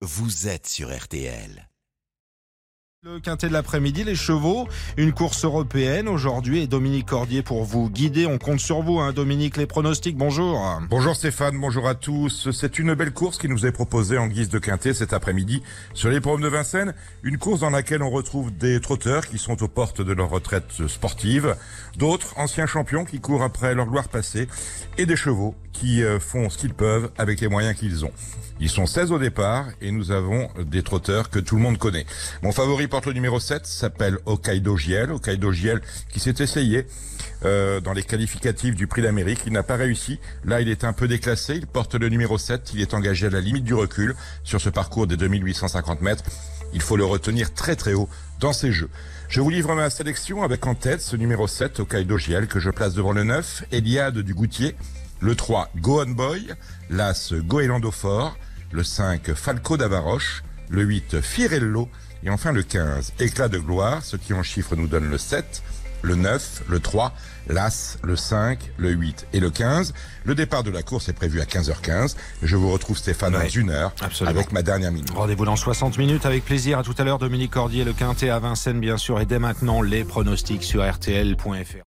vous êtes sur RTL. Quintet de l'après-midi, les chevaux, une course européenne aujourd'hui et Dominique Cordier pour vous guider. On compte sur vous, hein, Dominique. Les pronostics, bonjour. Bonjour Stéphane, bonjour à tous. C'est une belle course qui nous est proposée en guise de quintet cet après-midi sur les de Vincennes. Une course dans laquelle on retrouve des trotteurs qui sont aux portes de leur retraite sportive, d'autres anciens champions qui courent après leur gloire passée et des chevaux qui euh, font ce qu'ils peuvent avec les moyens qu'ils ont. Ils sont 16 au départ et nous avons des trotteurs que tout le monde connaît. Mon favori le numéro 7, s'appelle Hokkaido Giel. Hokkaido Giel qui s'est essayé euh, dans les qualificatifs du prix d'Amérique. Il n'a pas réussi. Là, il est un peu déclassé. Il porte le numéro 7. Il est engagé à la limite du recul sur ce parcours des 2850 mètres. Il faut le retenir très très haut dans ces jeux. Je vous livre ma sélection avec en tête ce numéro 7, Hokkaido Giel, que je place devant le 9, Eliade du Goutier, le 3, Go On Boy, l'As Goélando Fort, le 5 Falco d'Avaroche, le 8 Firello et enfin le 15 Éclat de gloire, ce qui en chiffre nous donne le 7, le 9, le 3, l'As, le 5, le 8 et le 15. Le départ de la course est prévu à 15h15. Je vous retrouve Stéphane dans une heure avec ma dernière minute. Rendez-vous dans 60 minutes avec plaisir. À tout à l'heure Dominique Cordier, le Quintet à Vincennes bien sûr et dès maintenant les pronostics sur rtl.fr.